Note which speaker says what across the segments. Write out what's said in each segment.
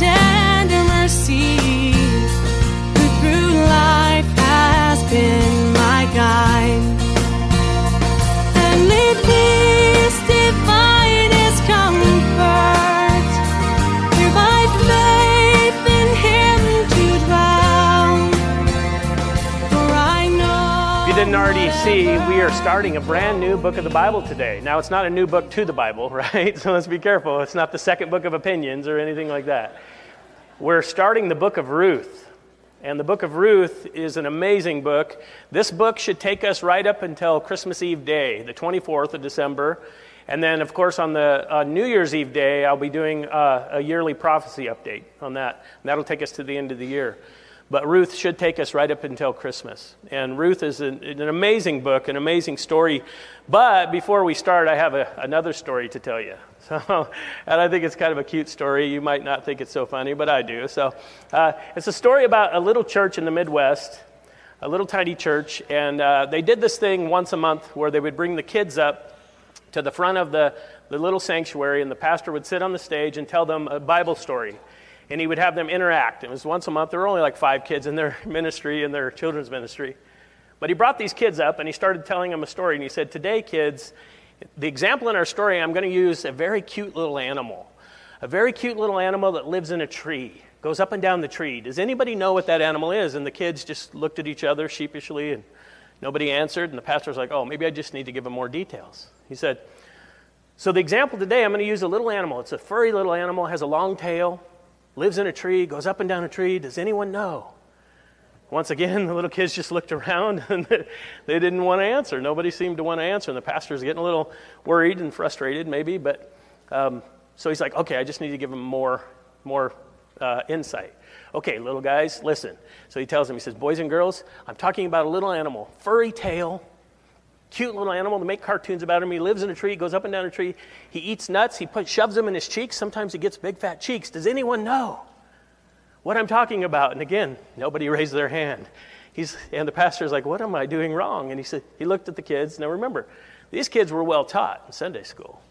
Speaker 1: doubt
Speaker 2: See, we are starting a brand new book of the Bible today. Now, it's not a new book to the Bible, right? So let's be careful. It's not the second book of opinions or anything like that. We're starting the book of Ruth. And the book of Ruth is an amazing book. This book should take us right up until Christmas Eve day, the 24th of December. And then, of course, on the uh, New Year's Eve day, I'll be doing uh, a yearly prophecy update on that. And that'll take us to the end of the year. But Ruth should take us right up until Christmas. And Ruth is an, an amazing book, an amazing story. But before we start, I have a, another story to tell you. So, and I think it's kind of a cute story. You might not think it's so funny, but I do. So, uh, it's a story about a little church in the Midwest, a little tiny church, and uh, they did this thing once a month where they would bring the kids up to the front of the, the little sanctuary, and the pastor would sit on the stage and tell them a Bible story. And he would have them interact. It was once a month. There were only like five kids in their ministry, in their children's ministry. But he brought these kids up and he started telling them a story. And he said, Today, kids, the example in our story, I'm going to use a very cute little animal. A very cute little animal that lives in a tree, goes up and down the tree. Does anybody know what that animal is? And the kids just looked at each other sheepishly and nobody answered. And the pastor was like, Oh, maybe I just need to give them more details. He said, So the example today, I'm going to use a little animal. It's a furry little animal, has a long tail, lives in a tree, goes up and down a tree. Does anyone know? Once again, the little kids just looked around and they didn't want to answer. Nobody seemed to want to answer. And the pastor's getting a little worried and frustrated, maybe. But um, so he's like, okay, I just need to give him more, more uh, insight. Okay, little guys, listen. So he tells them, he says, boys and girls, I'm talking about a little animal, furry tail, cute little animal. to make cartoons about him. He lives in a tree, goes up and down a tree. He eats nuts. He put, shoves them in his cheeks. Sometimes he gets big fat cheeks. Does anyone know? what I'm talking about. And again, nobody raised their hand. He's, and the pastor's like, What am I doing wrong? And he said, He looked at the kids. Now remember, these kids were well taught in Sunday school.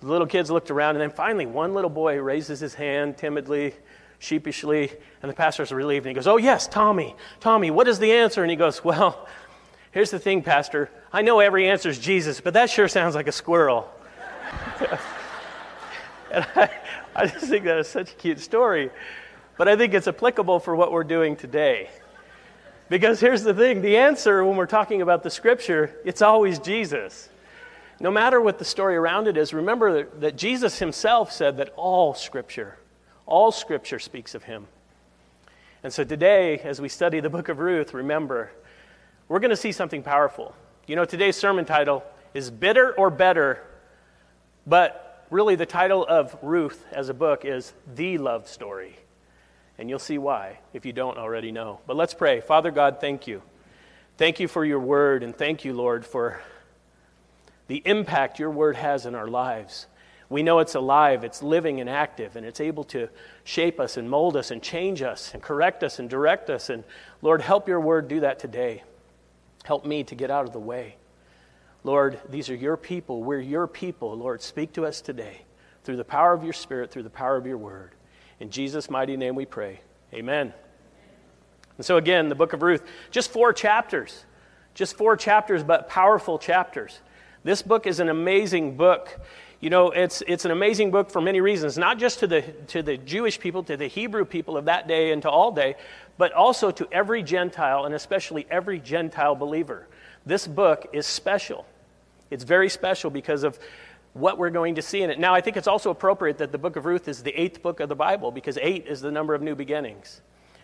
Speaker 2: The little kids looked around, and then finally, one little boy raises his hand timidly, sheepishly, and the pastor's relieved. And he goes, Oh, yes, Tommy, Tommy, what is the answer? And he goes, Well, here's the thing, Pastor. I know every answer is Jesus, but that sure sounds like a squirrel. and I, I just think that is such a cute story but I think it's applicable for what we're doing today. Because here's the thing the answer when we're talking about the scripture, it's always Jesus. No matter what the story around it is, remember that Jesus himself said that all scripture, all scripture speaks of him. And so today, as we study the book of Ruth, remember, we're going to see something powerful. You know, today's sermon title is Bitter or Better, but really the title of Ruth as a book is The Love Story. And you'll see why if you don't already know. But let's pray. Father God, thank you. Thank you for your word, and thank you, Lord, for the impact your word has in our lives. We know it's alive, it's living and active, and it's able to shape us and mold us and change us and correct us and direct us. And Lord, help your word do that today. Help me to get out of the way. Lord, these are your people. We're your people. Lord, speak to us today through the power of your Spirit, through the power of your word. In Jesus' mighty name we pray. Amen. And so, again, the book of Ruth, just four chapters. Just four chapters, but powerful chapters. This book is an amazing book. You know, it's, it's an amazing book for many reasons, not just to the, to the Jewish people, to the Hebrew people of that day and to all day, but also to every Gentile and especially every Gentile believer. This book is special. It's very special because of what we're going to see in it. Now, I think it's also appropriate that the book of Ruth is the eighth book of the Bible because eight is the number of new beginnings.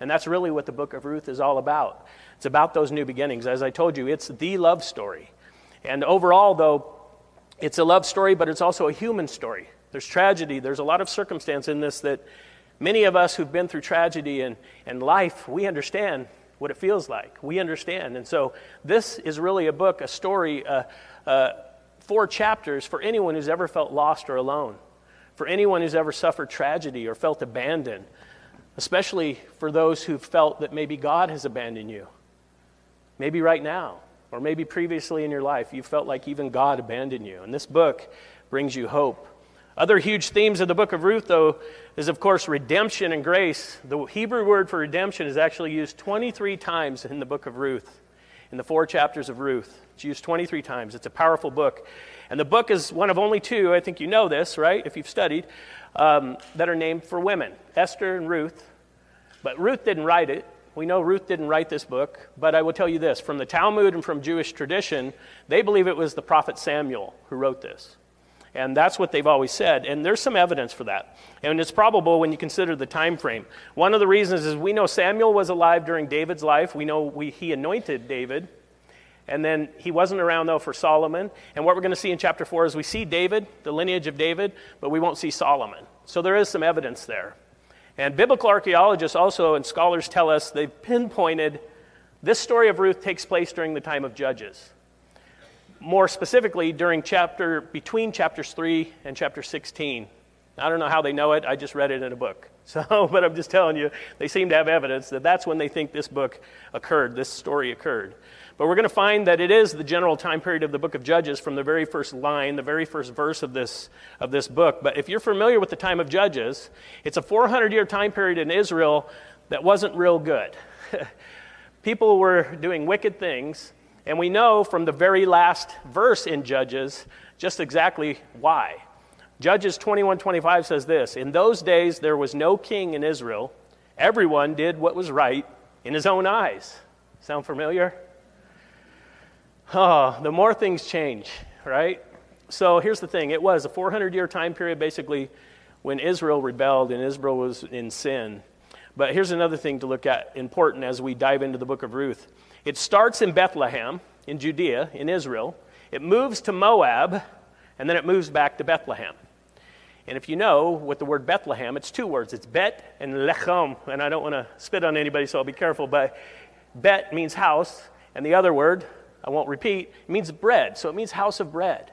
Speaker 2: And that's really what the book of Ruth is all about. It's about those new beginnings. As I told you, it's the love story. And overall, though, it's a love story, but it's also a human story. There's tragedy. There's a lot of circumstance in this that many of us who've been through tragedy and, and life, we understand what it feels like. We understand. And so this is really a book, a story, uh, uh, four chapters for anyone who's ever felt lost or alone, for anyone who's ever suffered tragedy or felt abandoned, especially for those who've felt that maybe God has abandoned you. Maybe right now, or maybe previously in your life, you felt like even God abandoned you. And this book brings you hope. Other huge themes of the book of Ruth, though, is of course redemption and grace. The Hebrew word for redemption is actually used 23 times in the book of Ruth, in the four chapters of Ruth. It's used 23 times. It's a powerful book. And the book is one of only two, I think you know this, right, if you've studied, um, that are named for women Esther and Ruth. But Ruth didn't write it. We know Ruth didn't write this book, but I will tell you this from the Talmud and from Jewish tradition, they believe it was the prophet Samuel who wrote this. And that's what they've always said. And there's some evidence for that. And it's probable when you consider the time frame. One of the reasons is we know Samuel was alive during David's life. We know we, he anointed David. And then he wasn't around, though, for Solomon. And what we're going to see in chapter 4 is we see David, the lineage of David, but we won't see Solomon. So there is some evidence there. And biblical archaeologists also and scholars tell us they've pinpointed this story of Ruth takes place during the time of Judges. More specifically during chapter between chapters 3 and chapter 16 i don't know how they know it i just read it in a book. So but i'm just telling you they seem to have evidence that that's when they think this book occurred this story occurred but we're going to find that it is the general time period of the book of judges from the very first line the very first verse of this of this book but if you're familiar with the time of judges it's a 400 year time period in israel that wasn't real good people were doing wicked things and we know from the very last verse in Judges just exactly why. Judges 21:25 says this, "In those days there was no king in Israel. Everyone did what was right in his own eyes." Sound familiar? Oh, the more things change, right? So here's the thing. It was a 400-year time period basically when Israel rebelled and Israel was in sin. But here's another thing to look at important as we dive into the book of Ruth. It starts in Bethlehem, in Judea, in Israel. It moves to Moab, and then it moves back to Bethlehem. And if you know what the word Bethlehem, it's two words. It's Bet and Lechem. And I don't want to spit on anybody, so I'll be careful. But Bet means house, and the other word, I won't repeat, it means bread. So it means house of bread.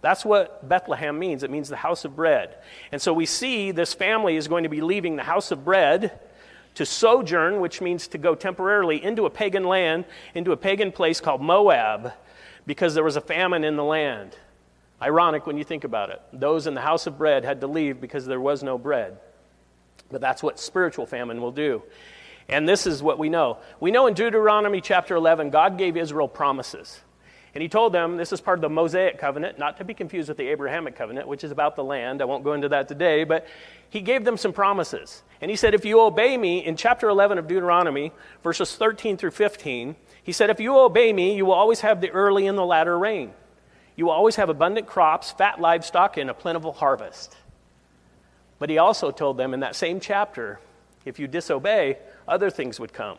Speaker 2: That's what Bethlehem means. It means the house of bread. And so we see this family is going to be leaving the house of bread to sojourn, which means to go temporarily into a pagan land, into a pagan place called Moab, because there was a famine in the land. Ironic when you think about it. Those in the house of bread had to leave because there was no bread. But that's what spiritual famine will do. And this is what we know. We know in Deuteronomy chapter 11, God gave Israel promises. And he told them this is part of the Mosaic covenant, not to be confused with the Abrahamic covenant, which is about the land. I won't go into that today, but he gave them some promises. And he said, If you obey me, in chapter 11 of Deuteronomy, verses 13 through 15, he said, If you obey me, you will always have the early and the latter rain. You will always have abundant crops, fat livestock, and a plentiful harvest. But he also told them in that same chapter, if you disobey, other things would come.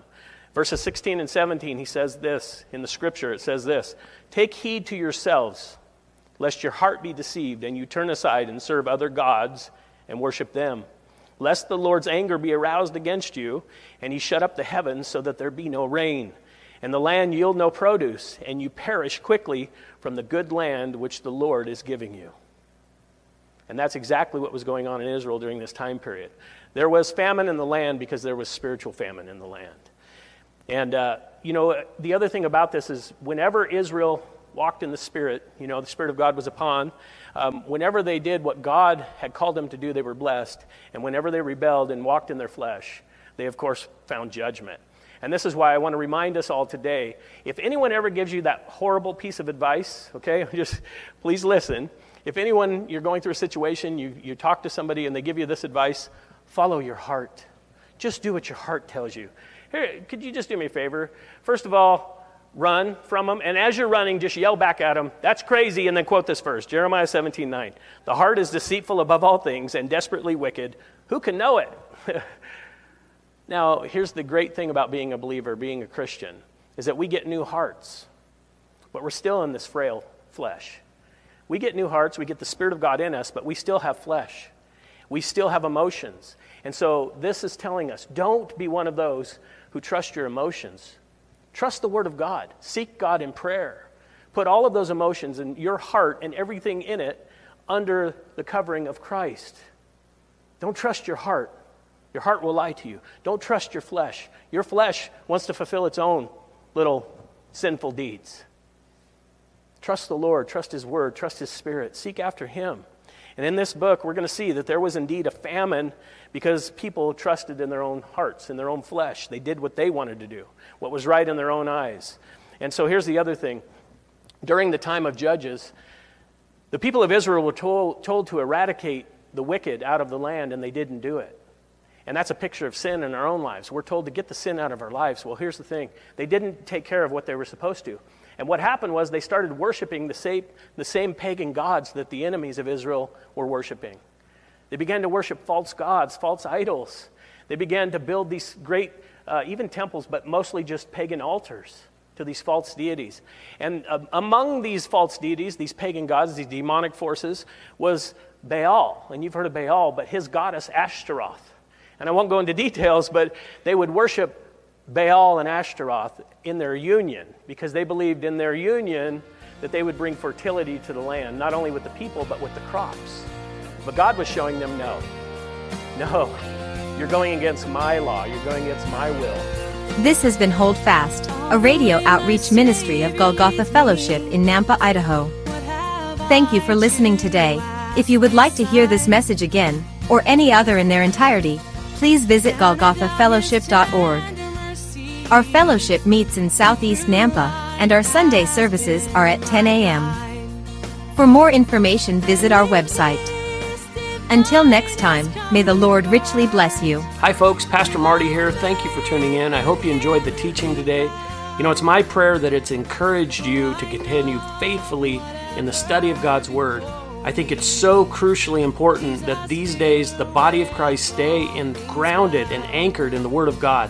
Speaker 2: Verses 16 and 17, he says this in the scripture it says this Take heed to yourselves, lest your heart be deceived, and you turn aside and serve other gods and worship them. Lest the Lord's anger be aroused against you, and he shut up the heavens so that there be no rain, and the land yield no produce, and you perish quickly from the good land which the Lord is giving you. And that's exactly what was going on in Israel during this time period. There was famine in the land because there was spiritual famine in the land. And, uh, you know, the other thing about this is whenever Israel walked in the Spirit, you know, the Spirit of God was upon, um, whenever they did what God had called them to do, they were blessed. And whenever they rebelled and walked in their flesh, they, of course, found judgment. And this is why I want to remind us all today if anyone ever gives you that horrible piece of advice, okay, just please listen. If anyone, you're going through a situation, you, you talk to somebody and they give you this advice, follow your heart. Just do what your heart tells you. Here, could you just do me a favor? First of all, run from them. And as you're running, just yell back at them, that's crazy. And then quote this verse Jeremiah 17 9. The heart is deceitful above all things and desperately wicked. Who can know it? now, here's the great thing about being a believer, being a Christian, is that we get new hearts, but we're still in this frail flesh. We get new hearts, we get the Spirit of God in us, but we still have flesh. We still have emotions. And so this is telling us don't be one of those who trust your emotions. Trust the Word of God. Seek God in prayer. Put all of those emotions and your heart and everything in it under the covering of Christ. Don't trust your heart. Your heart will lie to you. Don't trust your flesh. Your flesh wants to fulfill its own little sinful deeds. Trust the Lord, trust His Word, trust His Spirit, seek after Him. And in this book, we're going to see that there was indeed a famine because people trusted in their own hearts, in their own flesh. They did what they wanted to do, what was right in their own eyes. And so here's the other thing. During the time of Judges, the people of Israel were told, told to eradicate the wicked out of the land, and they didn't do it. And that's a picture of sin in our own lives. We're told to get the sin out of our lives. Well, here's the thing they didn't take care of what they were supposed to. And what happened was they started worshiping the same, the same pagan gods that the enemies of Israel were worshiping. They began to worship false gods, false idols. They began to build these great, uh, even temples, but mostly just pagan altars to these false deities. And uh, among these false deities, these pagan gods, these demonic forces, was Baal. And you've heard of Baal, but his goddess Ashtaroth. And I won't go into details, but they would worship Baal and Ashtaroth in their union because they believed in their union that they would bring fertility to the land, not only with the people, but with the crops. But God was showing them no. No, you're going against my law, you're going against my will.
Speaker 3: This has been Hold Fast, a radio outreach ministry of Golgotha Fellowship in Nampa, Idaho. Thank you for listening today. If you would like to hear this message again, or any other in their entirety, please visit golgothafellowship.org. Our fellowship meets in Southeast Nampa, and our Sunday services are at 10 a.m. For more information, visit our website. Until next time, may the Lord richly bless you.
Speaker 2: Hi, folks. Pastor Marty here. Thank you for tuning in. I hope you enjoyed the teaching today. You know, it's my prayer that it's encouraged you to continue faithfully in the study of God's Word. I think it's so crucially important that these days the body of Christ stay in, grounded and anchored in the Word of God